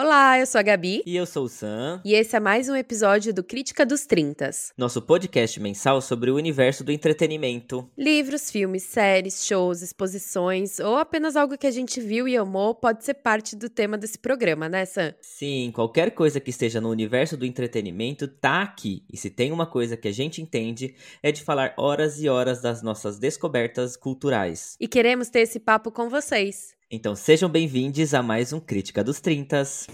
Olá, eu sou a Gabi. E eu sou o Sam. E esse é mais um episódio do Crítica dos Trintas. Nosso podcast mensal sobre o universo do entretenimento. Livros, filmes, séries, shows, exposições ou apenas algo que a gente viu e amou pode ser parte do tema desse programa, né, Sam? Sim, qualquer coisa que esteja no universo do entretenimento tá aqui. E se tem uma coisa que a gente entende é de falar horas e horas das nossas descobertas culturais. E queremos ter esse papo com vocês. Então sejam bem-vindos a mais um Crítica dos Trintas.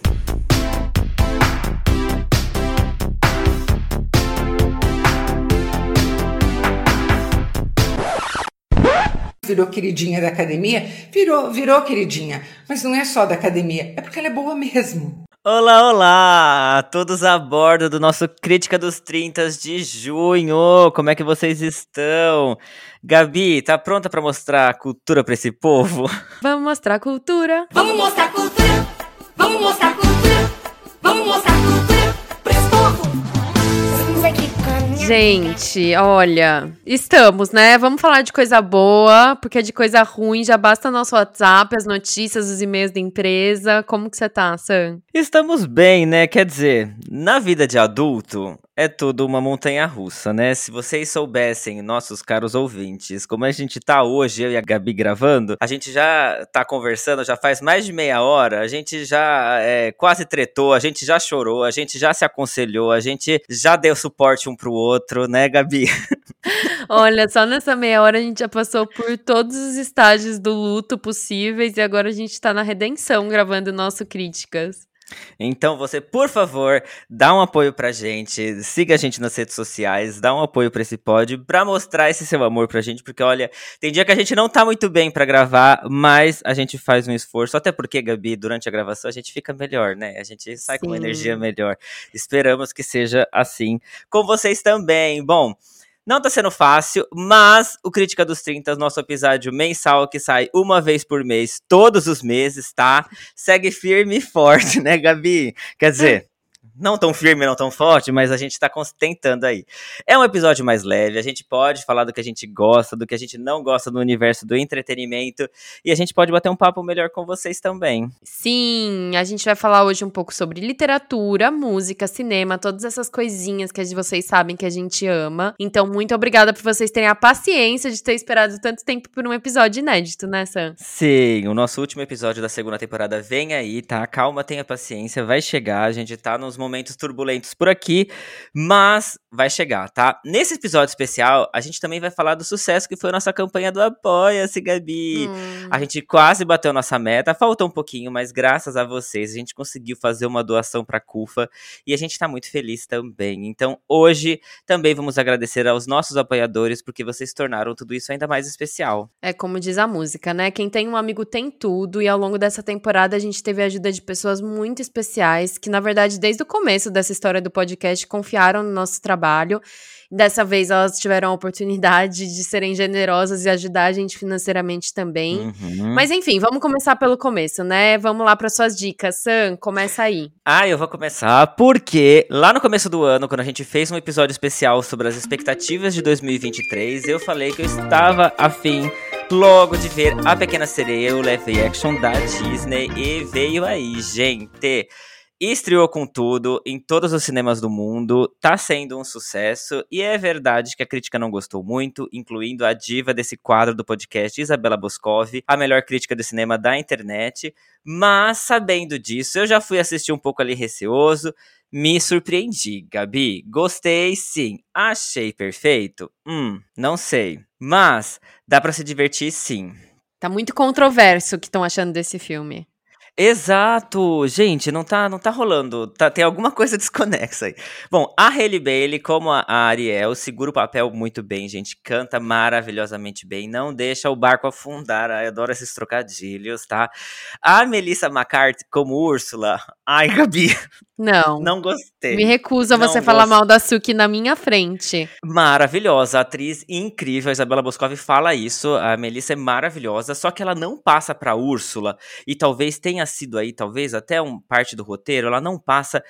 Virou queridinha da academia? Virou, virou queridinha. Mas não é só da academia, é porque ela é boa mesmo. Olá, olá! Todos a bordo do nosso Crítica dos 30 de junho. Como é que vocês estão? Gabi, tá pronta para mostrar a cultura para esse povo? Vamos mostrar a cultura. Vamos mostrar a cultura. Vamos mostrar a cultura. Vamos mostrar Gente, olha, estamos, né? Vamos falar de coisa boa, porque de coisa ruim já basta nosso WhatsApp, as notícias, os e-mails da empresa. Como que você tá, Sam? Estamos bem, né? Quer dizer, na vida de adulto, é tudo uma montanha russa, né? Se vocês soubessem, nossos caros ouvintes, como a gente tá hoje, eu e a Gabi gravando, a gente já tá conversando, já faz mais de meia hora, a gente já é, quase tretou, a gente já chorou, a gente já se aconselhou, a gente já deu suporte um pro outro, né, Gabi? Olha, só nessa meia hora a gente já passou por todos os estágios do luto possíveis e agora a gente tá na redenção gravando nosso Críticas. Então você, por favor, dá um apoio pra gente, siga a gente nas redes sociais, dá um apoio pra esse pod, pra mostrar esse seu amor pra gente, porque olha, tem dia que a gente não tá muito bem pra gravar, mas a gente faz um esforço, até porque, Gabi, durante a gravação a gente fica melhor, né? A gente sai Sim. com uma energia melhor. Esperamos que seja assim com vocês também. Bom, não tá sendo fácil, mas o Crítica dos 30, nosso episódio mensal que sai uma vez por mês, todos os meses, tá? Segue firme e forte, né, Gabi? Quer dizer, não tão firme, não tão forte, mas a gente tá tentando aí. É um episódio mais leve, a gente pode falar do que a gente gosta, do que a gente não gosta no universo do entretenimento, e a gente pode bater um papo melhor com vocês também. Sim, a gente vai falar hoje um pouco sobre literatura, música, cinema, todas essas coisinhas que vocês sabem que a gente ama. Então, muito obrigada por vocês terem a paciência de ter esperado tanto tempo por um episódio inédito, né, Sam? Sim, o nosso último episódio da segunda temporada vem aí, tá? Calma, tenha paciência, vai chegar, a gente tá nos momentos turbulentos por aqui, mas vai chegar, tá? Nesse episódio especial, a gente também vai falar do sucesso que foi a nossa campanha do Apoia-se, Gabi. Hum. A gente quase bateu nossa meta, faltou um pouquinho, mas graças a vocês a gente conseguiu fazer uma doação para CUFA e a gente tá muito feliz também. Então, hoje também vamos agradecer aos nossos apoiadores porque vocês tornaram tudo isso ainda mais especial. É como diz a música, né? Quem tem um amigo tem tudo e ao longo dessa temporada a gente teve a ajuda de pessoas muito especiais que na verdade desde o começo dessa história do podcast confiaram no nosso trabalho. Dessa vez elas tiveram a oportunidade de serem generosas e ajudar a gente financeiramente também. Uhum. Mas enfim, vamos começar pelo começo, né? Vamos lá para suas dicas. Sam, começa aí. Ah, eu vou começar porque lá no começo do ano, quando a gente fez um episódio especial sobre as expectativas de 2023, eu falei que eu estava afim logo de ver A Pequena Sereia, o live action da Disney, e veio aí, gente. Estreou com tudo em todos os cinemas do mundo, tá sendo um sucesso e é verdade que a crítica não gostou muito, incluindo a diva desse quadro do podcast, Isabela Boscov, a melhor crítica de cinema da internet. Mas sabendo disso, eu já fui assistir um pouco ali receoso, me surpreendi, Gabi. Gostei sim. Achei perfeito? Hum, não sei. Mas dá para se divertir sim. Tá muito controverso o que estão achando desse filme. Exato! Gente, não tá, não tá rolando. Tá, tem alguma coisa desconexa aí. Bom, a Hailey Bailey, como a Ariel, segura o papel muito bem, gente. Canta maravilhosamente bem. Não deixa o barco afundar. Ai, adoro esses trocadilhos, tá? A Melissa McCarthy, como Úrsula. Ai, Gabi. Não. Não gostei. Me recusa você falar mal da Suki na minha frente. Maravilhosa, atriz incrível. A Isabela Boscov fala isso. A Melissa é maravilhosa, só que ela não passa pra Úrsula. E talvez tenha sido aí, talvez até um parte do roteiro, ela não passa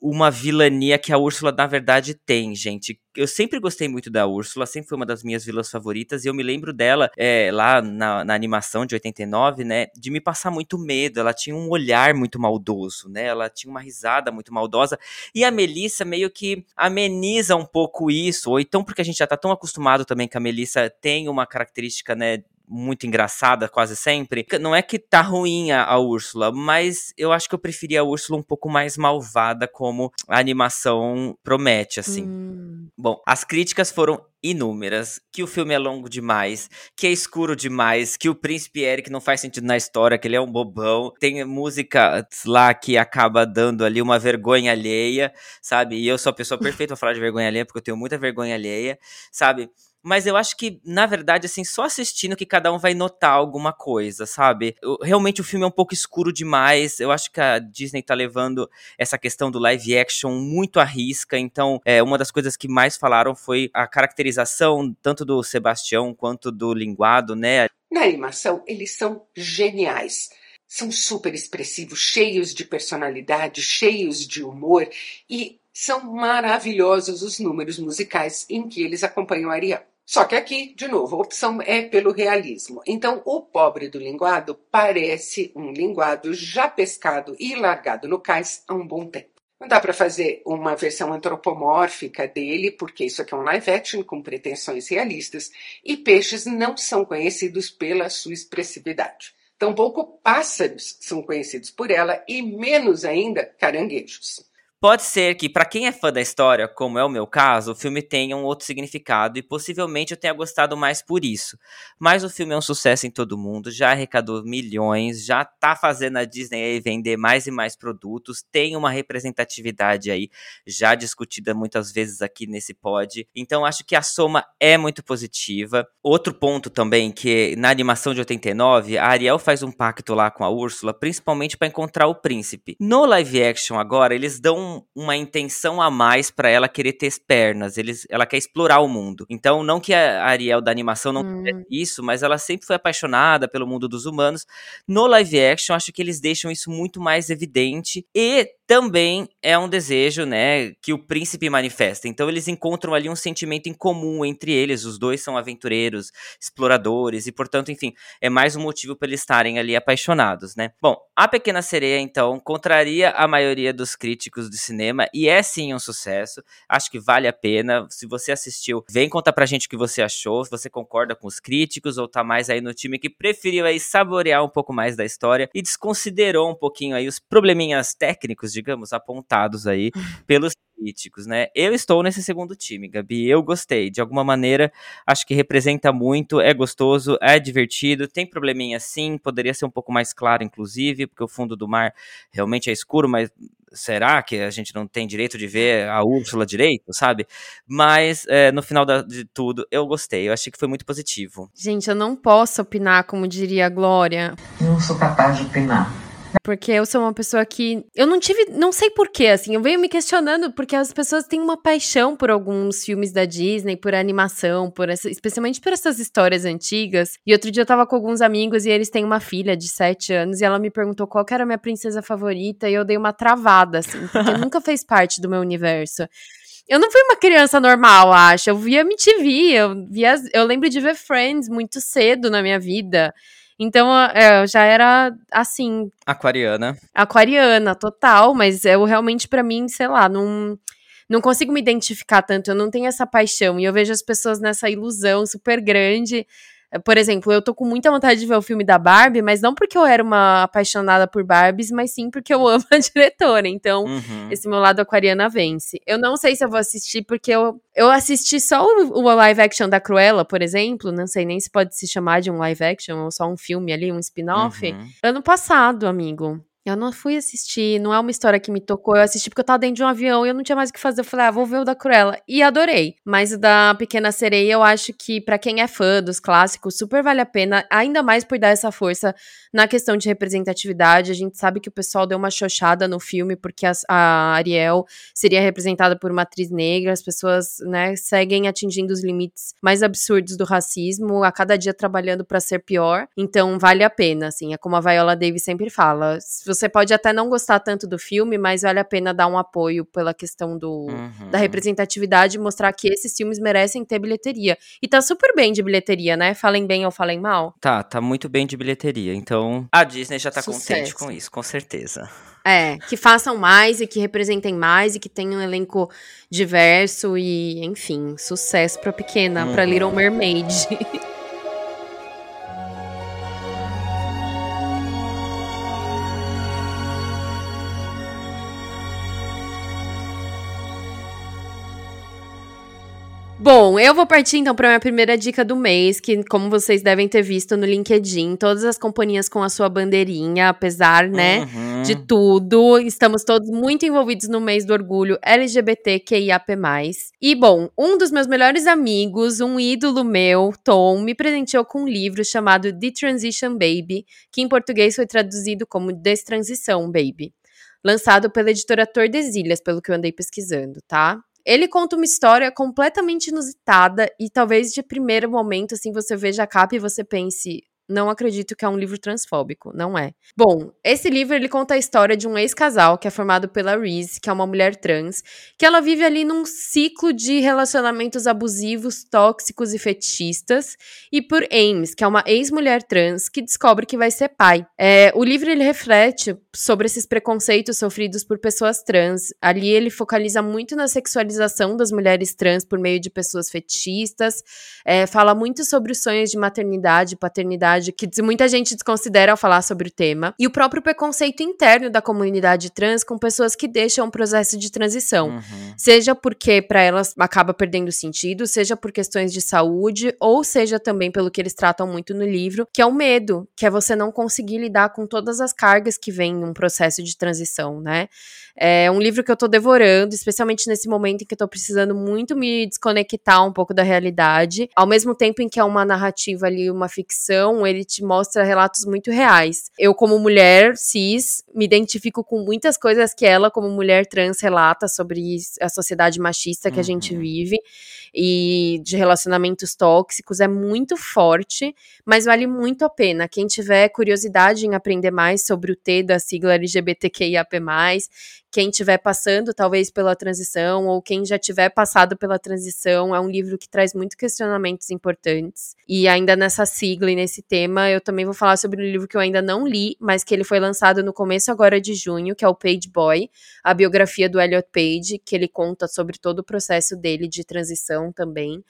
uma vilania que a Úrsula, na verdade, tem, gente. Eu sempre gostei muito da Úrsula, sempre foi uma das minhas vilãs favoritas, e eu me lembro dela é, lá na, na, animação de 89, né, de me passar muito medo. Ela tinha um olhar muito maldoso, né, ela tinha uma risada muito maldosa, e a Melissa meio que ameniza um pouco isso, ou então porque a gente já tá tão acostumado também que a Melissa tem uma característica, né, muito engraçada quase sempre. Não é que tá ruim a, a Úrsula, mas eu acho que eu preferia a Úrsula um pouco mais malvada, como a animação promete, assim. Hum. Bom, as críticas foram inúmeras, que o filme é longo demais, que é escuro demais, que o príncipe Eric não faz sentido na história, que ele é um bobão. Tem música lá que acaba dando ali uma vergonha alheia, sabe? E eu sou a pessoa perfeita pra falar de vergonha alheia, porque eu tenho muita vergonha alheia, sabe? Mas eu acho que, na verdade, assim, só assistindo que cada um vai notar alguma coisa, sabe? Eu, realmente o filme é um pouco escuro demais. Eu acho que a Disney tá levando essa questão do live action muito à risca. Então, é, uma das coisas que mais falaram foi a caracterização, tanto do Sebastião quanto do linguado, né? Na animação, eles são geniais. São super expressivos, cheios de personalidade, cheios de humor e são maravilhosos os números musicais em que eles acompanham Ariel. Só que aqui, de novo, a opção é pelo realismo. Então, o pobre do linguado parece um linguado já pescado e largado no cais há um bom tempo. Não dá para fazer uma versão antropomórfica dele, porque isso aqui é um live action com pretensões realistas, e peixes não são conhecidos pela sua expressividade. Tampouco pássaros são conhecidos por ela, e menos ainda caranguejos. Pode ser que, para quem é fã da história, como é o meu caso, o filme tenha um outro significado e possivelmente eu tenha gostado mais por isso. Mas o filme é um sucesso em todo mundo, já arrecadou milhões, já tá fazendo a Disney aí vender mais e mais produtos, tem uma representatividade aí já discutida muitas vezes aqui nesse pod. Então acho que a soma é muito positiva. Outro ponto também que na animação de 89, a Ariel faz um pacto lá com a Úrsula, principalmente para encontrar o príncipe. No live action agora, eles dão uma intenção a mais para ela querer ter pernas. Eles, ela quer explorar o mundo. Então, não que a Ariel da animação não hum. isso, mas ela sempre foi apaixonada pelo mundo dos humanos. No live action, acho que eles deixam isso muito mais evidente e também é um desejo, né, que o príncipe manifesta. Então eles encontram ali um sentimento em comum entre eles. Os dois são aventureiros, exploradores e, portanto, enfim, é mais um motivo para eles estarem ali apaixonados, né? Bom, a Pequena Sereia então contraria a maioria dos críticos de cinema e é sim um sucesso. Acho que vale a pena. Se você assistiu, vem contar pra gente o que você achou, se você concorda com os críticos ou tá mais aí no time que preferiu aí saborear um pouco mais da história e desconsiderou um pouquinho aí os probleminhas técnicos digamos, apontados aí pelos críticos, né? Eu estou nesse segundo time, Gabi. Eu gostei. De alguma maneira, acho que representa muito, é gostoso, é divertido. Tem probleminha sim, poderia ser um pouco mais claro, inclusive, porque o fundo do mar realmente é escuro, mas será que a gente não tem direito de ver a Úrsula direito, sabe? Mas é, no final da, de tudo, eu gostei. Eu achei que foi muito positivo. Gente, eu não posso opinar, como diria a Glória. Não sou capaz de opinar. Porque eu sou uma pessoa que. Eu não tive. Não sei porquê, assim. Eu venho me questionando, porque as pessoas têm uma paixão por alguns filmes da Disney, por animação, por essa, especialmente por essas histórias antigas. E outro dia eu tava com alguns amigos e eles têm uma filha de 7 anos e ela me perguntou qual era a minha princesa favorita e eu dei uma travada, assim, porque nunca fez parte do meu universo. Eu não fui uma criança normal, acho. Eu via MTV, eu via. Eu lembro de ver Friends muito cedo na minha vida. Então, é, eu já era assim. Aquariana. Aquariana, total, mas eu realmente, para mim, sei lá, não. Não consigo me identificar tanto, eu não tenho essa paixão. E eu vejo as pessoas nessa ilusão super grande por exemplo, eu tô com muita vontade de ver o filme da Barbie, mas não porque eu era uma apaixonada por Barbies, mas sim porque eu amo a diretora. Então, uhum. esse meu lado aquariana vence. Eu não sei se eu vou assistir, porque eu, eu assisti só o, o live action da Cruella, por exemplo. Não sei nem se pode se chamar de um live action ou só um filme ali, um spin-off. Uhum. Ano passado, amigo. Eu não fui assistir, não é uma história que me tocou. Eu assisti porque eu tava dentro de um avião e eu não tinha mais o que fazer. Eu falei, ah, vou ver o da Cruella. E adorei. Mas o da Pequena Sereia, eu acho que, para quem é fã dos clássicos, super vale a pena. Ainda mais por dar essa força na questão de representatividade. A gente sabe que o pessoal deu uma chochada no filme porque a, a Ariel seria representada por uma atriz negra. As pessoas, né, seguem atingindo os limites mais absurdos do racismo, a cada dia trabalhando para ser pior. Então, vale a pena, assim. É como a Viola Davis sempre fala. Você pode até não gostar tanto do filme, mas vale a pena dar um apoio pela questão do, Uhum. da representatividade e mostrar que esses filmes merecem ter bilheteria. E tá super bem de bilheteria, né? Falem bem ou falem mal. Tá, tá muito bem de bilheteria. Então, a Disney já tá contente Sucesso. com isso, com certeza. É, que façam mais e que representem mais e que tenham um elenco diverso e, enfim, sucesso pra pequena, pra Uhum. Little Mermaid. Bom, eu vou partir então para minha primeira dica do mês, que como vocês devem ter visto no LinkedIn, todas as companhias com a sua bandeirinha, apesar, né, Uhum. de tudo, estamos todos muito envolvidos no mês do orgulho LGBTQIAP+. E bom, um dos meus melhores amigos, um ídolo meu, Tom, me presenteou com um livro chamado The Transition Baby, que em português foi traduzido como Destransição Baby, lançado pela editora Tordesilhas, pelo que eu andei pesquisando, tá? Ele conta uma história completamente inusitada e talvez de primeiro momento, assim, você veja a capa e você pense, não acredito que é um livro transfóbico, não é. Bom, esse livro ele conta a história de um ex-casal que é formado pela Reese, que é uma mulher trans, que ela vive ali num ciclo de relacionamentos abusivos, tóxicos e fetichistas, e por Ames, que é uma ex-mulher trans que descobre que vai ser pai. É, o livro ele reflete sobre esses preconceitos sofridos por pessoas trans. Ali ele focaliza muito na sexualização das mulheres trans por meio de pessoas fetichistas, é, fala muito sobre os sonhos de maternidade e paternidade que muita gente desconsidera ao falar sobre o tema, e o próprio preconceito interno da comunidade trans com pessoas que deixam o processo de transição. Uhum. Seja porque para elas acaba perdendo sentido, seja por questões de saúde, ou seja também pelo que eles tratam muito no livro, que é o medo, que é você não conseguir lidar com todas as cargas que vem em um processo de transição, né? É um livro que eu tô devorando, especialmente nesse momento em que eu tô precisando muito me desconectar um pouco da realidade, ao mesmo tempo em que é uma narrativa ali, uma ficção, ele te mostra relatos muito reais. Eu, como mulher cis, me identifico com muitas coisas que ela, como mulher trans, relata sobre a sociedade machista que a gente Uhum. vive e de relacionamentos tóxicos. É muito forte, mas vale muito a pena. Quem tiver curiosidade em aprender mais sobre o T da sigla LGBTQIAP+, quem estiver passando talvez pela transição ou quem já tiver passado pela transição, é um livro que traz muito questionamentos importantes. E ainda nessa sigla e nesse tema, eu também vou falar sobre um livro que eu ainda não li, mas que ele foi lançado no começo agora de junho, que é o Page Boy, a biografia do Elliot Page, que ele conta sobre todo o processo dele de transição também.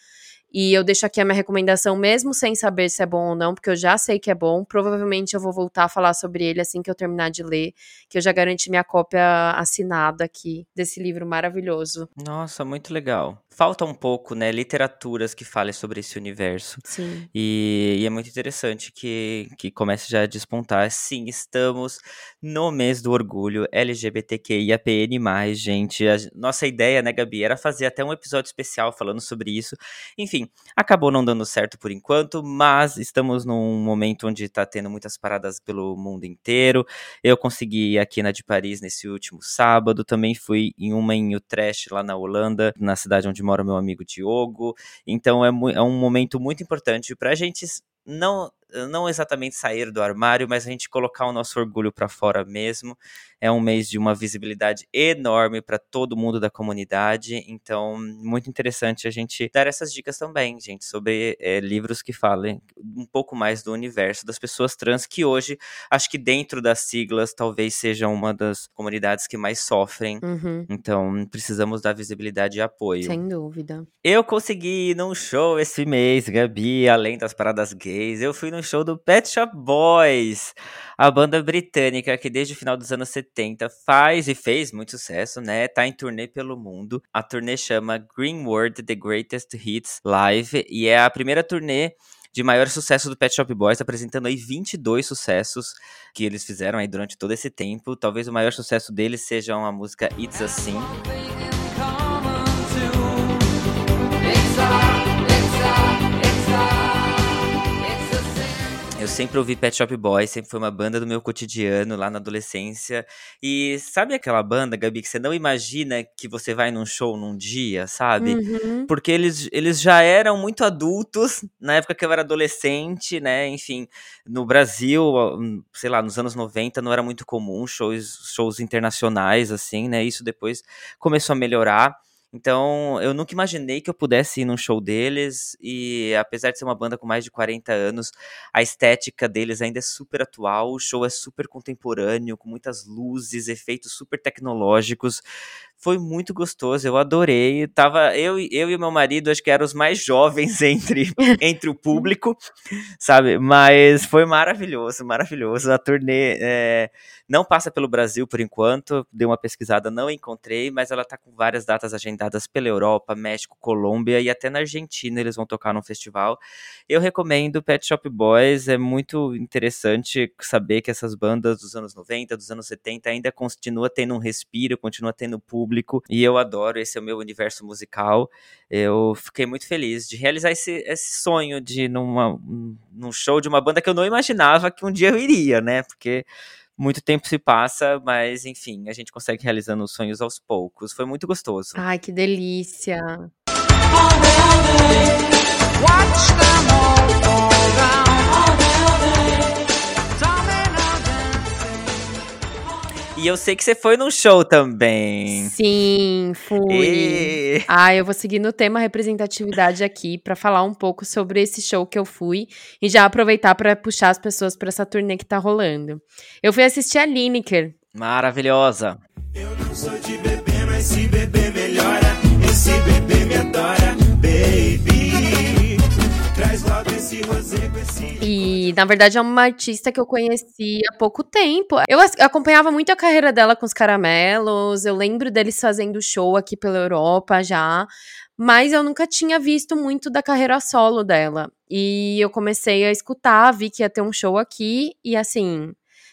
E eu deixo aqui a minha recomendação, mesmo sem saber se é bom ou não, porque eu já sei que é bom. Provavelmente eu vou voltar a falar sobre ele assim que eu terminar de ler, que eu já garanti minha cópia assinada aqui desse livro maravilhoso. Nossa, muito legal. Falta um pouco, né, literaturas que falem sobre esse universo. Sim. E, e é muito interessante que, que comece já a despontar. Sim, estamos no mês do orgulho LGBTQIAPN+, gente. A nossa ideia, né, Gabi, era fazer até um episódio especial falando sobre isso. Enfim, acabou não dando certo por enquanto, mas estamos num momento onde tá tendo muitas paradas pelo mundo inteiro. Eu consegui ir aqui na de Paris nesse último sábado, também fui em uma em Utrecht, lá na Holanda, na cidade onde mora meu amigo Diogo. Então é, é um momento muito importante pra gente s- não não exatamente sair do armário, mas a gente colocar o nosso orgulho pra fora mesmo. É um mês de uma visibilidade enorme para todo mundo da comunidade, então muito interessante a gente dar essas dicas também, gente, sobre eh, livros que falem um pouco mais do universo das pessoas trans que hoje acho que dentro das siglas talvez seja uma das comunidades que mais sofrem. Uhum, Então precisamos dar visibilidade e apoio. sem dúvida. Eu consegui ir num show esse mês, Gabi, além das paradas gays. Eu fui no show do Pet Shop Boys, a banda britânica que desde o final dos anos 70 faz e fez muito sucesso, né? Tá em turnê pelo mundo. A turnê chama Green World The Greatest Hits Live e é a primeira turnê de maior sucesso do Pet Shop Boys, apresentando aí 22 sucessos que eles fizeram aí durante todo esse tempo. Talvez o maior sucesso deles seja a música It's Assim. Sempre ouvi Pet Shop Boys, sempre foi uma banda do meu cotidiano lá na adolescência. E sabe aquela banda, Gabi, que você não imagina que você vai num show num dia, sabe? Uhum. Porque eles, eles já eram muito adultos na época que eu era adolescente, né? Enfim, no Brasil, hum, sei lá, nos anos 90 não era muito comum shows, shows internacionais, assim, né? Isso depois começou a melhorar. Então, eu nunca imaginei que eu pudesse ir num show deles, e apesar de ser uma banda com mais de 40 anos, a estética deles ainda é super atual, o show é super contemporâneo, com muitas luzes, efeitos super tecnológicos. Foi muito gostoso, eu adorei. Tava eu, eu e meu marido, acho que eram os mais jovens entre, entre o público, sabe? Mas foi maravilhoso, maravilhoso. A turnê é, não passa pelo Brasil por enquanto, dei uma pesquisada, não encontrei, mas ela tá com várias datas agendadas pela Europa, México, Colômbia e até na Argentina eles vão tocar no festival. Eu recomendo Pet Shop Boys, é muito interessante saber que essas bandas dos anos 90, dos anos 70 ainda continua tendo um respiro, continua tendo público público e eu adoro, esse é o meu universo musical. Eu fiquei muito feliz de realizar esse, esse sonho de numa, num show de uma banda que eu não imaginava que um dia eu iria, né? Porque muito tempo se passa, mas enfim, a gente consegue realizando os sonhos aos poucos. Foi muito gostoso. Ai, que delícia. Watch them all E eu sei que você foi num show também. Sim, fui. E... Ah, eu vou seguir no tema representatividade aqui para falar um pouco sobre esse show que eu fui e já aproveitar para puxar as pessoas para essa turnê que tá rolando. Eu fui assistir a Lineker. Maravilhosa. Eu não sou de bebê, mas se beber melhora. Esse bebê me adora, baby. E, na verdade, é uma artista que eu conheci há pouco tempo. Eu acompanhava muito a carreira dela com os caramelos. Eu lembro deles fazendo show aqui pela Europa já. Mas eu nunca tinha visto muito da carreira solo dela. E eu comecei a escutar, vi que ia ter um show aqui. E assim,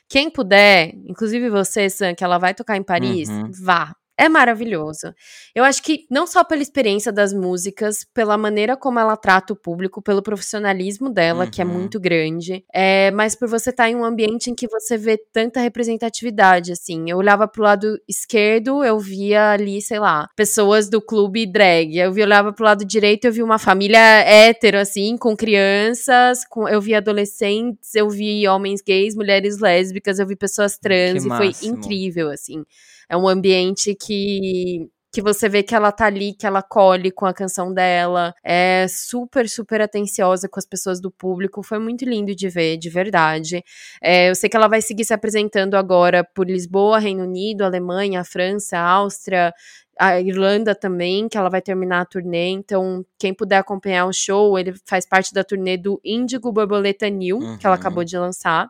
quem puder, inclusive você, Sam, que ela vai tocar em Paris, Uhum. vá. É maravilhoso. Eu acho que não só pela experiência das músicas, pela maneira como ela trata o público, pelo profissionalismo dela, que é Uhum. muito grande, é, mas por você estar em um ambiente em que você vê tanta representatividade, assim. Eu olhava pro lado esquerdo, eu via ali, sei lá, pessoas do clube drag. Eu olhava pro lado direito, eu vi uma família hétero, assim, com crianças, com, eu vi adolescentes, eu vi homens gays, mulheres lésbicas, eu vi pessoas trans, Que e foi máximo. incrível, assim. É um ambiente que que você vê que ela tá ali, que ela colhe com a canção dela, é super, super atenciosa com as pessoas do público, foi muito lindo de ver, de verdade. É, eu sei que ela vai seguir se apresentando agora por Lisboa, Reino Unido, Alemanha, França, Áustria, a Irlanda também, que ela vai terminar a turnê, então quem puder acompanhar o show, ele faz parte da turnê do Índigo Borboleta New, que ela Uhum. acabou de lançar.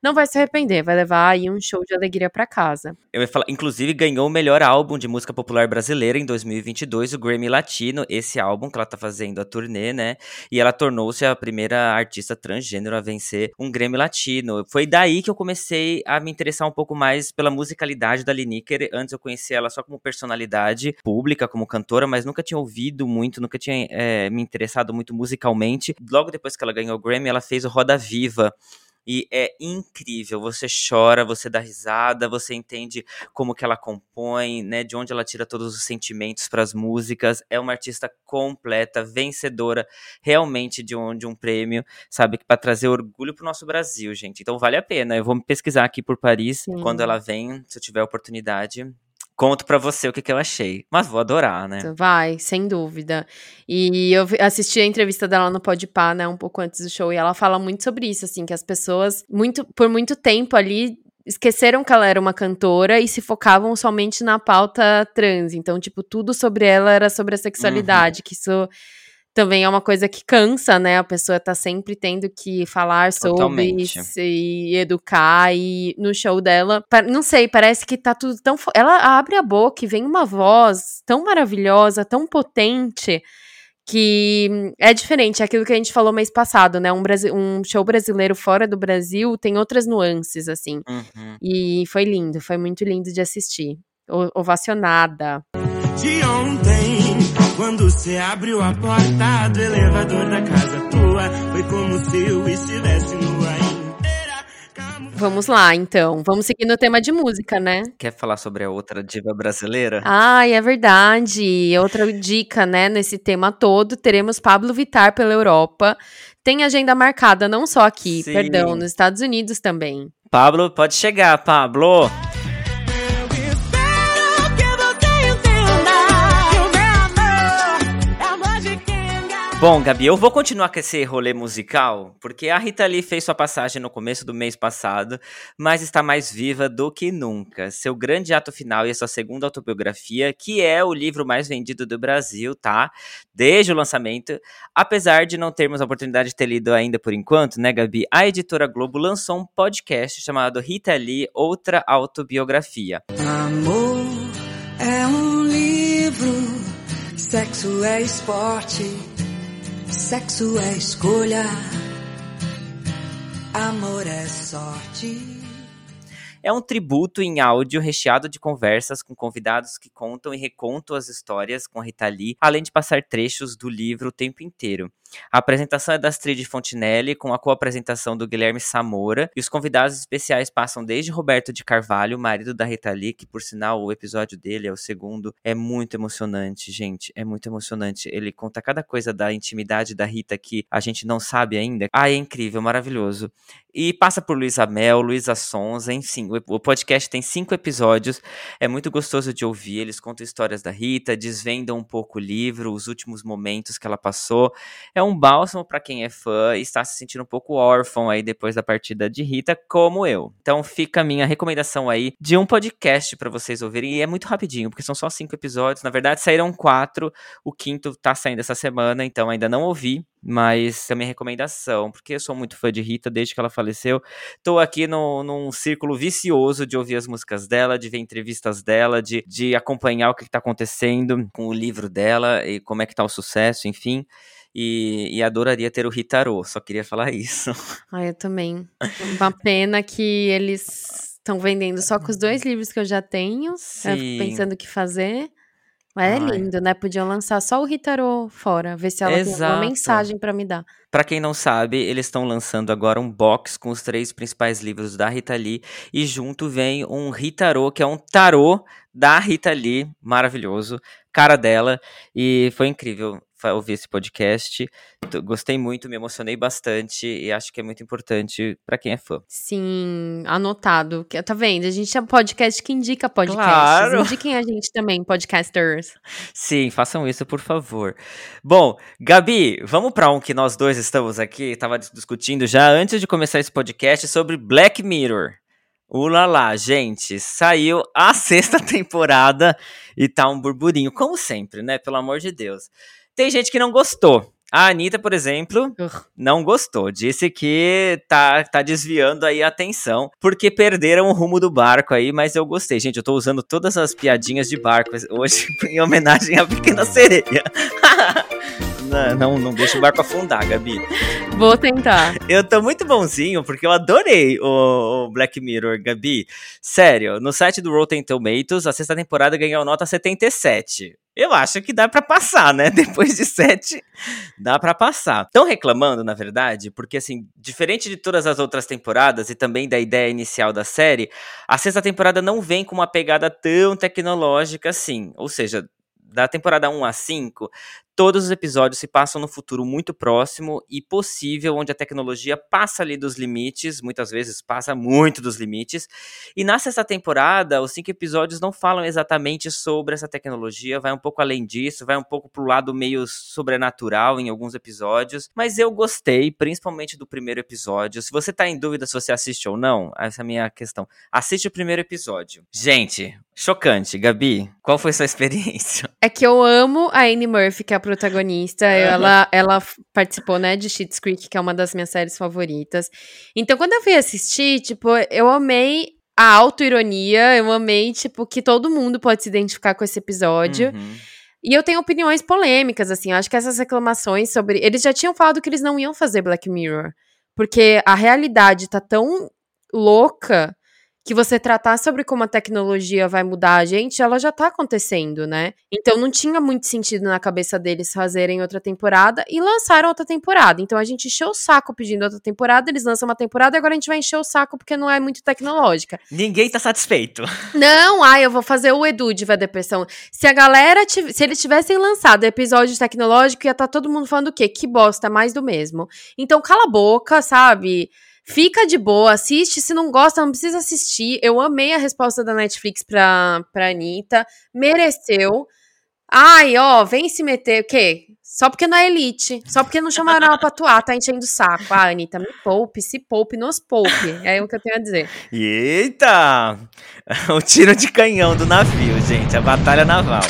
Não vai se arrepender, vai levar aí um show de alegria pra casa. Eu ia falar, inclusive ganhou o melhor álbum de música popular brasileira em 2022, o Grammy Latino, esse álbum que ela tá fazendo a turnê, né? E ela tornou-se a primeira artista transgênero a vencer um Grammy Latino. Foi daí que eu comecei a me interessar um pouco mais pela musicalidade da Lineker. Antes eu conhecia ela só como personalidade pública, como cantora, mas nunca tinha ouvido muito, nunca tinha eh, me interessado muito musicalmente. Logo depois que ela ganhou o Grammy, ela fez o Roda Viva. E é incrível, você chora, você dá risada, você entende como que ela compõe, né, de onde ela tira todos os sentimentos para as músicas. É uma artista completa, vencedora realmente de um, de um prêmio, sabe, para trazer orgulho pro nosso Brasil, gente. Então vale a pena. Eu vou me pesquisar aqui por Paris Sim. quando ela vem, se eu tiver oportunidade. Conto pra você o que, que eu achei. Mas vou adorar, né? Vai, sem dúvida. E eu assisti a entrevista dela no Podpah, né, um pouco antes do show, e ela fala muito sobre isso, assim, que as pessoas, muito, por muito tempo ali, esqueceram que ela era uma cantora e se focavam somente na pauta trans. Então, tipo, tudo sobre ela era sobre a sexualidade, que isso também é uma coisa que cansa, né? A pessoa tá sempre tendo que falar sobre Totalmente. se educar e no show dela, não sei, parece que tá tudo tão ela abre a boca e vem uma voz tão maravilhosa, tão potente que é diferente, é aquilo que a gente falou mês passado, né? Um, brasi- um show brasileiro fora do Brasil tem outras nuances, assim. Uhum. E foi lindo, foi muito lindo de assistir. O- ovacionada. De ontem. Quando você abriu a porta do elevador da casa tua, foi como se eu estivesse nua. Vamos lá, então. Vamos seguir no tema de música, né? Quer falar sobre a outra diva brasileira? Ai, é verdade. Outra dica, né, nesse tema todo, teremos Pablo Vittar pela Europa. Tem agenda marcada não só aqui, Sim. perdão, nos Estados Unidos também. Pablo, pode chegar, Pablo. Bom, Gabi, eu vou continuar com esse rolê musical, porque a Rita Lee fez sua passagem no começo do mês passado, mas está mais viva do que nunca. Seu grande ato final e a sua segunda autobiografia, que é o livro mais vendido do Brasil, tá? Desde o lançamento. Apesar de não termos a oportunidade de ter lido ainda por enquanto, né, Gabi? A editora Globo lançou um podcast chamado Rita Lee Outra Autobiografia. Amor é um livro, sexo é esporte, sexo é escolha, amor é sorte. É um tributo em áudio recheado de conversas com convidados que contam e recontam as histórias com Rita Lee, além de passar trechos do livro o tempo inteiro. A apresentação é da Astrid Fontinelli, com a co-apresentação do Guilherme Samora, e os convidados especiais passam desde Roberto de Carvalho, marido da Rita Lee, que por sinal o episódio dele é o segundo, é muito emocionante, gente, é muito emocionante. Ele conta cada coisa da intimidade da Rita que a gente não sabe ainda. Ah, é incrível, maravilhoso. E passa por Luísa Mel, Luísa Sonza, enfim, o, podcast tem cinco episódios, é muito gostoso de ouvir, eles contam histórias da Rita, desvendam um pouco o livro, os últimos momentos que ela passou, um bálsamo pra quem é fã e está se sentindo um pouco órfão aí depois da partida de Rita, como eu. Então fica a minha recomendação aí de um podcast pra vocês ouvirem, e é muito rapidinho, porque são só cinco episódios, na verdade saíram quatro, o quinto tá saindo essa semana, então ainda não ouvi, mas é minha recomendação, porque eu sou muito fã de Rita desde que ela faleceu. Tô aqui no, num círculo vicioso de ouvir as músicas dela, de ver entrevistas dela, de, de acompanhar o que, que tá acontecendo com o livro dela e como é que tá o sucesso, enfim. E, e adoraria ter o Ritarô, só queria falar isso. Ai, eu também. Uma pena que eles estão vendendo só com os dois livros que eu já tenho. Eu Sim. fico pensando o que fazer. Mas é lindo, né? Podiam lançar só o Ritarô fora, ver se ela tem Exato. alguma mensagem pra me dar. Pra quem não sabe, eles estão lançando agora um box com os três principais livros da Rita Lee e junto vem um Ritarô, que é um tarô da Rita Lee, maravilhoso, cara dela, e foi incrível ouvir esse podcast. Gostei muito, me emocionei bastante e acho que é muito importante pra quem é fã. Sim, anotado. Que- Tá vendo? A gente é um podcast que indica podcasts. Claro. Indiquem a gente também, podcasters. Sim, façam isso, por favor. Bom, Gabi, vamos pra um que nós dois estamos aqui, tava dis- discutindo já antes de começar esse podcast sobre Black Mirror. Ulala, gente, saiu a sexta temporada e tá um burburinho, como sempre, né? Pelo amor de Deus. Tem gente que não gostou. A Anitta, por exemplo, não gostou. Disse que tá, tá desviando aí a atenção, porque perderam o rumo do barco aí, mas eu gostei. Gente, eu tô usando todas as piadinhas de barco hoje em homenagem à Pequena Sereia. não, não, não deixa o barco afundar, Gabi. Vou tentar. Eu tô muito bonzinho, porque eu adorei o, o Black Mirror, Gabi. Sério, no site do Rotten Tomatoes, a sexta temporada ganhou nota 77. Eu acho que dá pra passar, né? Depois de 7, dá pra passar. Estão reclamando, na verdade, porque assim, diferente de todas as outras temporadas e também da ideia inicial da série, a sexta temporada não vem com uma pegada tão tecnológica assim. Ou seja, da temporada 1 a 5, todos os episódios se passam no futuro muito próximo e possível, onde a tecnologia passa ali dos limites, muitas vezes passa muito dos limites. E na sexta temporada, os cinco episódios não falam exatamente sobre essa tecnologia, vai um pouco além disso, vai um pouco pro lado meio sobrenatural em alguns episódios. Mas eu gostei, principalmente do primeiro episódio. Se você tá em dúvida se você assiste ou não, essa é a minha questão. Assiste o primeiro episódio. Gente, chocante. Gabi, qual foi sua experiência? É que eu amo a Annie Murphy, que é a protagonista. Ela, ela f- participou, né, de Schitt's Creek, que é uma das minhas séries favoritas. Então, quando eu fui assistir, tipo, eu amei a autoironia, eu amei, tipo, que todo mundo pode se identificar com esse episódio. Uhum. E eu tenho opiniões polêmicas, assim. Eu acho que essas reclamações sobre. Eles já tinham falado que eles não iam fazer Black Mirror. Porque a realidade tá tão louca que você tratar sobre como a tecnologia vai mudar a gente, ela já tá acontecendo, né? Então não tinha muito sentido na cabeça deles fazerem outra temporada e lançaram outra temporada. Então a gente encheu o saco pedindo outra temporada, eles lançam uma temporada e agora a gente vai encher o saco porque não é muito tecnológica. Ninguém tá satisfeito. Não, ai, eu vou fazer o Edu de Depressão. Se a galera, tiv- se eles tivessem lançado episódio tecnológico, ia estar todo mundo falando o quê? Que bosta, mais do mesmo. Então cala a boca, sabe? Fica de boa, assiste. Se não gosta, não precisa assistir. Eu amei a resposta da Netflix pra, pra Anitta. Mereceu. Ai, ó, vem se meter. O quê? Só porque não é elite. Só porque não chamaram ela pra atuar, tá enchendo o saco. Ah, Anitta, me poupe, se poupe, nos poupe. É o que eu tenho a dizer. Eita! O tiro de canhão do navio, gente. A batalha naval.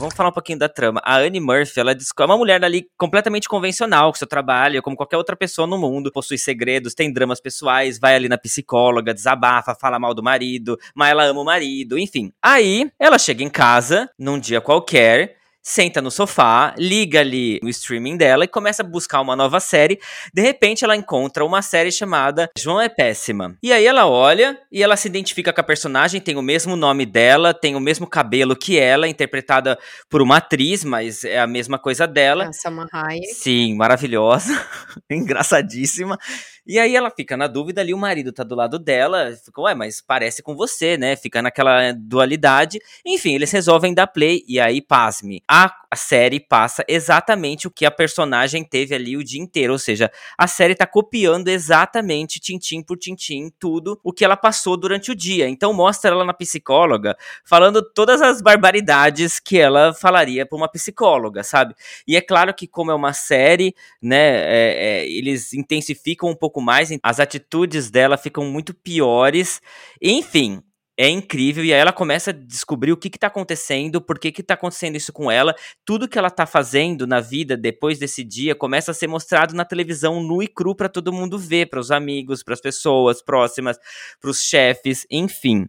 Vamos falar um pouquinho da trama. A Annie Murphy, ela é uma mulher ali completamente convencional, com seu trabalho, como qualquer outra pessoa no mundo, possui segredos, tem dramas pessoais, vai ali na psicóloga, desabafa, fala mal do marido, mas ela ama o marido, enfim. Aí, ela chega em casa, num dia qualquer, senta no sofá, liga ali o streaming dela e começa a buscar uma nova série. De repente, ela encontra uma série chamada João é Péssima. E aí ela olha e ela se identifica com a personagem, tem o mesmo nome dela, tem o mesmo cabelo que ela, interpretada por uma atriz, mas é a mesma coisa dela. A Salma Hayek. Sim, maravilhosa, engraçadíssima. E aí ela fica na dúvida ali, o marido tá do lado dela, fica, ué, mas parece com você, né? Fica naquela dualidade. Enfim, eles resolvem dar play e aí, pasme, a, a série passa exatamente o que a personagem teve ali o dia inteiro, ou seja, a série tá copiando exatamente, tintim por tintim, tudo o que ela passou durante o dia. Então mostra ela na psicóloga falando todas as barbaridades que ela falaria pra uma psicóloga, sabe? E é claro que como é uma série, né, é- é, eles intensificam um pouco mais, as atitudes dela ficam muito piores, enfim. É incrível, e aí ela começa a descobrir o que que tá acontecendo, por que que tá acontecendo isso com ela, tudo que ela tá fazendo na vida depois desse dia começa a ser mostrado na televisão nu e cru pra todo mundo ver, para os amigos, para as pessoas próximas, pros chefes, enfim.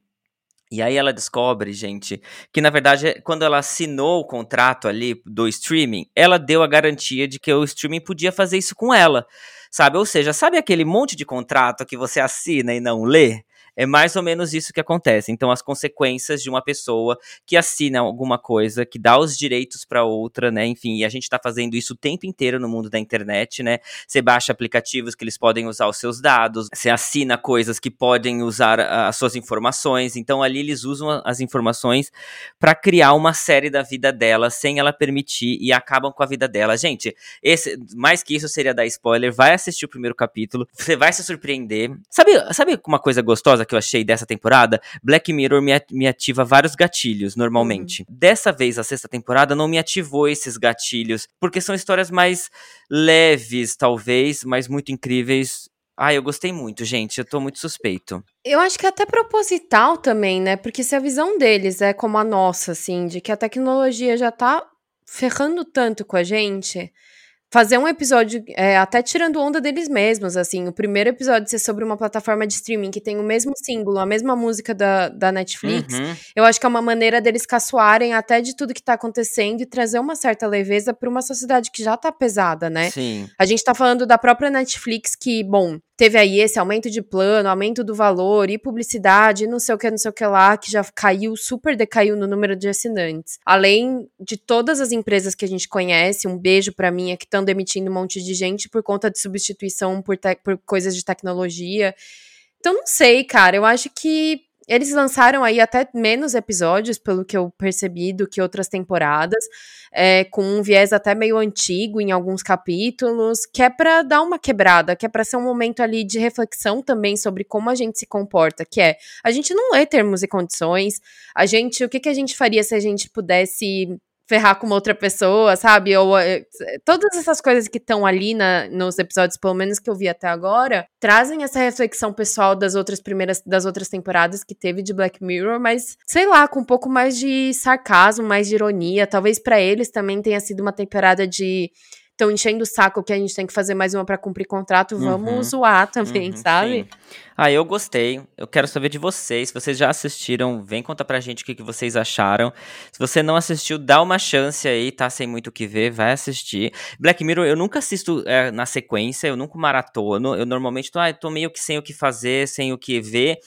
E aí ela descobre, gente, que na verdade, quando ela assinou o contrato ali do streaming, ela deu a garantia de que o streaming podia fazer isso com ela, sabe? Ou seja, sabe aquele monte de contrato que você assina e não lê? É mais ou menos isso que acontece. Então, as consequências de uma pessoa que assina alguma coisa, que dá os direitos para outra, né? Enfim, e a gente tá fazendo isso o tempo inteiro no mundo da internet, né? Você baixa aplicativos que eles podem usar os seus dados, você assina coisas que podem usar as suas informações. Então, ali eles usam as informações para criar uma série da vida dela sem ela permitir e acabam com a vida dela. Gente, esse, mais que isso seria dar spoiler, vai assistir o primeiro capítulo, você vai se surpreender. Sabe, sabe uma coisa gostosa que eu achei dessa temporada? Black Mirror me, me ativa vários gatilhos normalmente. Dessa vez, a sexta temporada não me ativou esses gatilhos, porque são histórias mais leves, talvez, mas muito incríveis. Ah, eu gostei muito, gente. Eu tô muito suspeito. Eu acho que é até proposital também, né? Porque se a visão deles é como a nossa, assim, de que a tecnologia já tá ferrando tanto com a gente, fazer um episódio, é, até tirando onda deles mesmos, assim, o primeiro episódio ser sobre uma plataforma de streaming que tem o mesmo símbolo, a mesma música da, da Netflix, Uhum. eu acho que é uma maneira deles caçoarem até de tudo que tá acontecendo e trazer uma certa leveza pra uma sociedade que já tá pesada, né? Sim. A gente tá falando da própria Netflix que, bom, teve aí esse aumento de plano, aumento do valor e publicidade, não sei o que, não sei o que lá, que já caiu, super decaiu no número de assinantes. Além de todas as empresas que a gente conhece, um beijo pra mim, é que estão demitindo um monte de gente por conta de substituição por, por coisas de tecnologia. Então, não sei, cara, eu acho que eles lançaram aí até menos episódios, pelo que eu percebi, do que outras temporadas é, com um viés até meio antigo em alguns capítulos, que é pra dar uma quebrada, que é pra ser um momento ali de reflexão também sobre como a gente se comporta, que é, a gente não lê termos e condições, a gente, o que, que a gente faria se a gente pudesse ferrar com outra pessoa, sabe? Ou é, todas essas coisas que estão ali na, nos episódios, pelo menos que eu vi até agora, trazem essa reflexão pessoal das outras primeiras, das outras temporadas que teve de Black Mirror, mas sei lá, com um pouco mais de sarcasmo, mais de ironia. Talvez pra eles também tenha sido uma temporada de estão enchendo o saco que a gente tem que fazer mais uma pra cumprir contrato, vamos Uhum. zoar também, Uhum, sabe? sim. Ah, eu gostei. Eu quero saber de vocês. Se vocês já assistiram, vem contar pra gente o que, que vocês acharam. Se você não assistiu, dá uma chance aí, tá sem muito o que ver, vai assistir. Black Mirror, eu nunca assisto é, na sequência, eu nunca maratono. Eu normalmente tô, ah, tô meio que sem o que fazer, sem o que ver.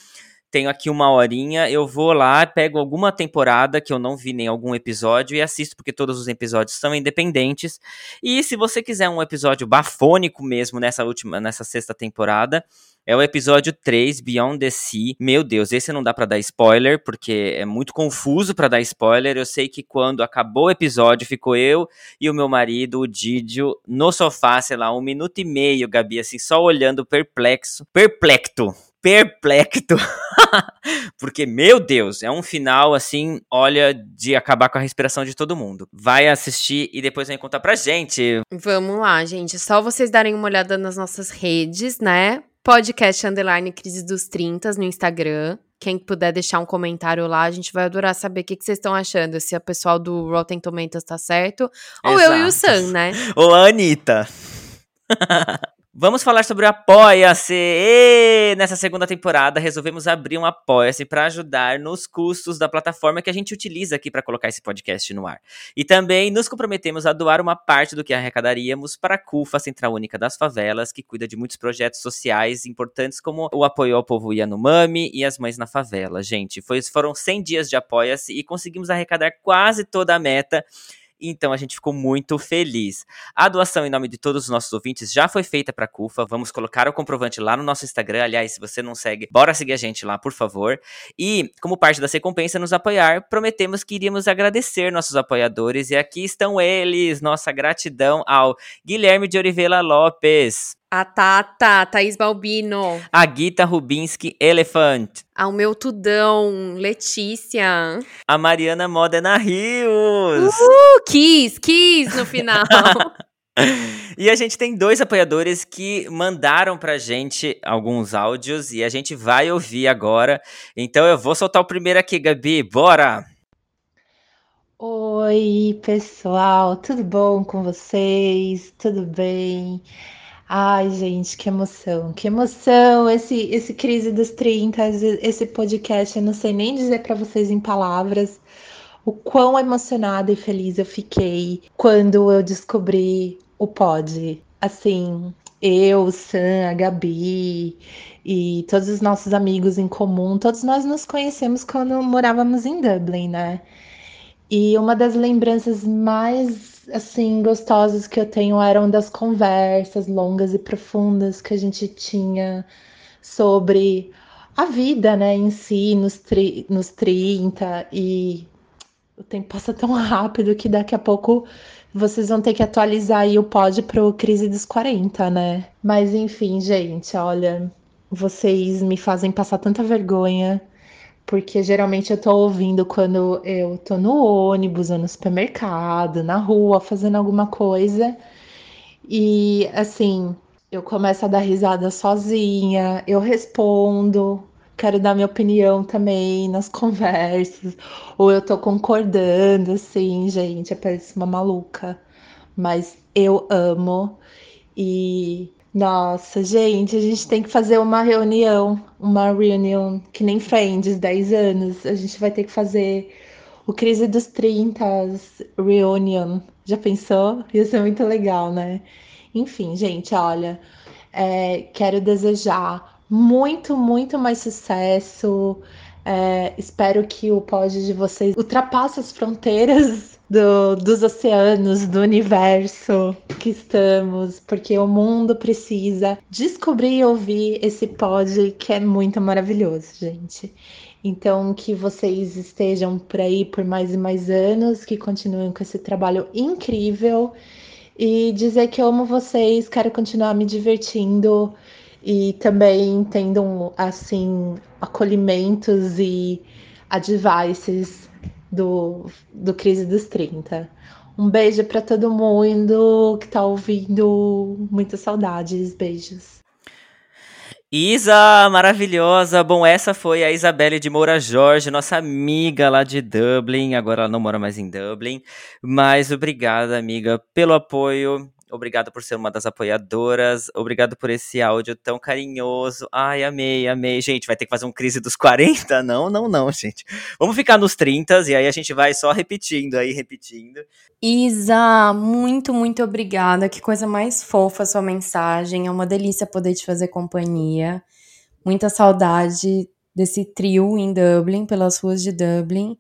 Tenho aqui uma horinha, eu vou lá, pego alguma temporada que eu não vi nem algum episódio e assisto, porque todos os episódios são independentes. E se você quiser um episódio bafônico mesmo nessa última, nessa sexta temporada, é o episódio 3, Beyond the Sea. Meu Deus, esse não dá pra dar spoiler, porque é muito confuso pra dar spoiler. Eu sei que quando acabou o episódio, ficou eu e o meu marido, o Didio, no sofá, sei lá, um minuto e meio, Gabi, assim, só olhando perplexo. Perplecto. Perplecto. porque, meu Deus, é um final, assim, olha, de acabar com a respiração de todo mundo. Vai assistir e depois vem contar pra gente. Vamos lá, gente. Só vocês darem uma olhada nas nossas redes, né? Podcast Underline Crise dos 30 no Instagram. Quem puder deixar um comentário lá, a gente vai adorar saber o que, que vocês estão achando. Se o pessoal do Rotten Tomatoes tá certo. Ou eu e o Exato. Sam, né? Ou a Anitta. Vamos falar sobre o Apoia-se! Nessa segunda temporada, resolvemos abrir um Apoia-se para ajudar nos custos da plataforma que a gente utiliza aqui para colocar esse podcast no ar. E também nos comprometemos a doar uma parte do que arrecadaríamos para a CUFA, Central Única das Favelas, que cuida de muitos projetos sociais importantes como o apoio ao povo Yanomami e as mães na favela. Gente, foi, foram 100 dias de Apoia-se e conseguimos arrecadar quase toda a meta. Então a gente ficou muito feliz. A doação em nome de todos os nossos ouvintes já foi feita para a CUFA. Vamos colocar o comprovante lá no nosso Instagram. Aliás, se você não segue, bora seguir a gente lá, por favor. E, como parte da recompensa nos apoiar, prometemos que iríamos agradecer nossos apoiadores. E aqui estão eles. Nossa gratidão ao Guilherme de Oliveira Lopes, A Tata, Thaís Balbino. a Gita Rubinski Elephant, Ao meu tudão, Letícia. a Mariana Modena Rios. Uh, Kiss, Kiss no final. E a gente tem dois apoiadores que mandaram pra gente alguns áudios e a gente vai ouvir agora. Então eu vou soltar o primeiro aqui, Gabi. Bora! Oi, pessoal, tudo bom com vocês? Tudo bem? Ai, gente, que emoção, que emoção esse esse crise dos 30, esse podcast, eu não sei nem dizer para vocês em palavras o quão emocionada e feliz eu fiquei quando eu descobri o pod. Assim, eu, o Sam, a Gabi e todos os nossos amigos em comum, todos nós nos conhecemos quando morávamos em Dublin, né? E uma das lembranças mais assim gostosas que eu tenho eram das conversas longas e profundas que a gente tinha sobre a vida, né, em si, nos, tri nos 30 e o tempo passa tão rápido que daqui a pouco vocês vão ter que atualizar aí o pod pro crise dos 40, né? Mas enfim, gente, olha, vocês me fazem passar tanta vergonha porque geralmente eu tô ouvindo quando eu tô no ônibus, ou no supermercado, na rua, fazendo alguma coisa. E assim, eu começo a dar risada sozinha, eu respondo, quero dar minha opinião também nas conversas, ou eu tô concordando, assim, gente, eu pareço uma maluca. Mas eu amo. E nossa, gente, a gente tem que fazer uma reunião, uma reunião que nem Friends, 10 anos. A gente vai ter que fazer o Crise dos 30 Reunion. Já pensou? Ia ser muito legal, né? Enfim, gente, olha, é, quero desejar muito, muito mais sucesso. É, espero que o pod de vocês ultrapasse as fronteiras do, dos oceanos, do universo que estamos, porque o mundo precisa descobrir e ouvir esse pod que é muito maravilhoso, gente. Então, que vocês estejam por aí por mais e mais anos, que continuem com esse trabalho incrível e dizer que eu amo vocês, quero continuar me divertindo e também tendo assim acolhimentos e advices do, do Crise dos 30. Um beijo para todo mundo que tá ouvindo. Muitas saudades. Beijos. Isa, maravilhosa. Bom, essa foi a Isabelle de Moura Jorge, nossa amiga lá de Dublin. Agora ela não mora mais em Dublin. Mas obrigada, amiga, pelo apoio. Obrigado por ser uma das apoiadoras. Obrigado por esse áudio tão carinhoso. Ai, amei, amei. Gente, vai ter que fazer um crise dos 40? Não, não, não, gente. Vamos ficar nos 30 e aí a gente vai só repetindo aí, repetindo. Isa, muito, muito obrigada. Que coisa mais fofa a sua mensagem. É uma delícia poder te fazer companhia. Muita saudade desse trio em Dublin, pelas ruas de Dublin.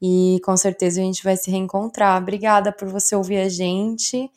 E com certeza a gente vai se reencontrar. Obrigada por você ouvir a gente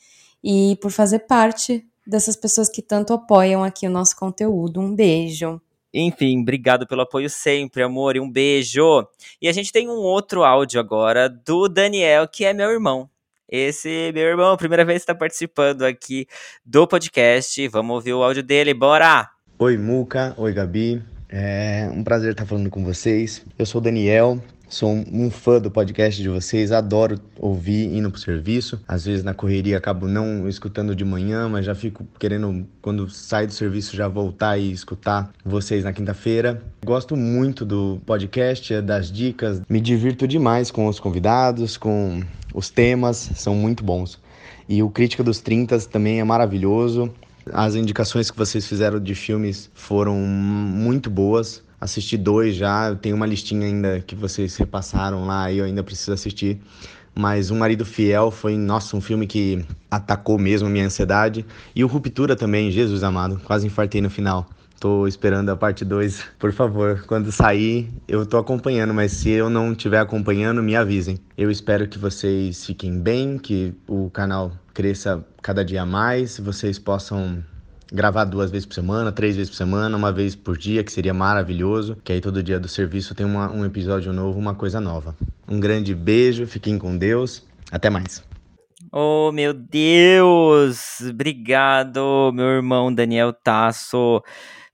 e por fazer parte dessas pessoas que tanto apoiam aqui o nosso conteúdo. Um beijo. Enfim, obrigado pelo apoio sempre, amor, e um beijo. E a gente tem um outro áudio agora do Daniel, que é meu irmão. Esse meu irmão, primeira vez que está participando aqui do podcast. Vamos ouvir o áudio dele, bora! Oi, Muca. Oi, Gabi. É um prazer estar falando com vocês. Eu sou o Daniel, Sou um fã do podcast de vocês, adoro ouvir indo pro serviço. Às vezes na correria acabo não escutando de manhã, mas já fico querendo, quando sai do serviço, já voltar e escutar vocês na quinta-feira. Gosto muito do podcast, das dicas, me divirto demais com os convidados, com os temas, são muito bons. E o Crítica dos 30 também é maravilhoso. As indicações que vocês fizeram de filmes foram muito boas assisti dois já, eu tenho uma listinha ainda que vocês repassaram lá e eu ainda preciso assistir. Mas Um Marido Fiel foi, nossa, um filme que atacou mesmo a minha ansiedade. E o Ruptura também, Jesus amado, quase infartei no final. Tô esperando a parte 2. Por favor, quando sair, eu tô acompanhando, mas se eu não estiver acompanhando, me avisem. Eu espero que vocês fiquem bem, que o canal cresça cada dia mais, vocês possam gravar duas vezes por semana, três vezes por semana, uma vez por dia, que seria maravilhoso. Que aí todo dia do serviço tem uma, um episódio novo, uma coisa nova. Um grande beijo, fiquem com Deus. Até mais. Oh, meu Deus! Obrigado, meu irmão Daniel Tasso.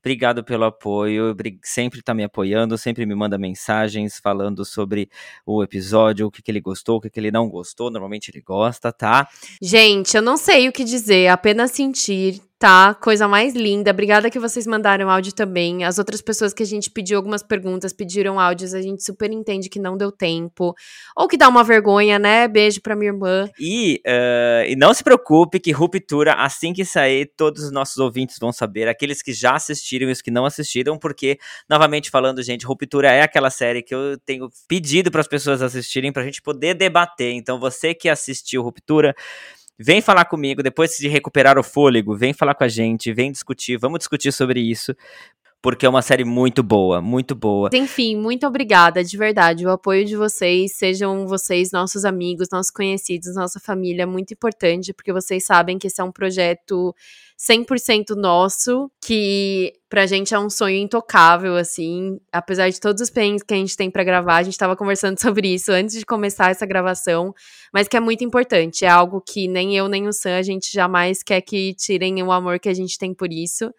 Obrigado pelo apoio, sempre tá me apoiando, sempre me manda mensagens falando sobre o episódio, o que, que ele gostou, o que, que ele não gostou. Normalmente ele gosta, tá? Gente, eu não sei o que dizer, apenas sentir tá? Coisa mais linda. Obrigada que vocês mandaram áudio também. As outras pessoas que a gente pediu algumas perguntas, pediram áudios, a gente super entende que não deu tempo. Ou que dá uma vergonha, né? Beijo pra minha irmã. E, uh, e não se preocupe que Ruptura, assim que sair, todos os nossos ouvintes vão saber. Aqueles que já assistiram e os que não assistiram, porque, novamente falando, gente, Ruptura é aquela série que eu tenho pedido para as pessoas assistirem pra gente poder debater. Então, você que assistiu Ruptura Vem falar comigo depois de recuperar o fôlego, vem falar com a gente, vem discutir, vamos discutir sobre isso, porque é uma série muito boa, muito boa. Enfim, muito obrigada, de verdade. O apoio de vocês, sejam vocês nossos amigos, nossos conhecidos, nossa família, é muito importante, porque vocês sabem que esse é um projeto 100% nosso, que pra gente é um sonho intocável, assim. Apesar de todos os pains que a gente tem para gravar, a gente tava conversando sobre isso antes de começar essa gravação, mas que é muito importante. É algo que nem eu nem o Sam a gente jamais quer que tirem o amor que a gente tem por isso.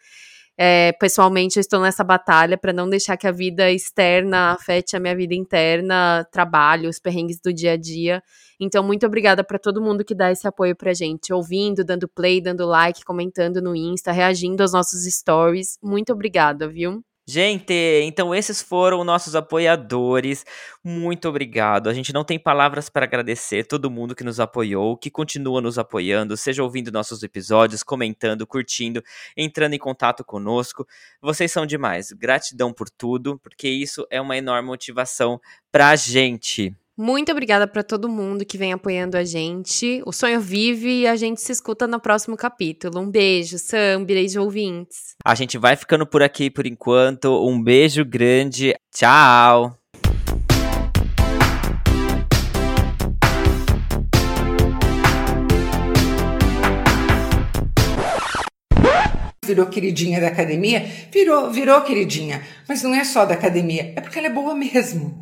É, pessoalmente, eu estou nessa batalha para não deixar que a vida externa afete a minha vida interna, trabalho, os perrengues do dia a dia. Então, muito obrigada para todo mundo que dá esse apoio pra gente, ouvindo, dando play, dando like, comentando no Insta, reagindo aos nossos stories. Muito obrigada, viu? Gente, então esses foram nossos apoiadores. Muito obrigado. A gente não tem palavras para agradecer todo mundo que nos apoiou, que continua nos apoiando, seja ouvindo nossos episódios, comentando, curtindo, entrando em contato conosco. Vocês são demais. Gratidão por tudo, porque isso é uma enorme motivação pra gente. Muito obrigada para todo mundo que vem apoiando a gente. O sonho vive e a gente se escuta no próximo capítulo. Um beijo, Sam, beijo ouvintes. A gente vai ficando por aqui por enquanto. Um beijo grande. Tchau. virou queridinha da academia, virou, virou queridinha. Mas não é só da academia, é porque ela é boa mesmo.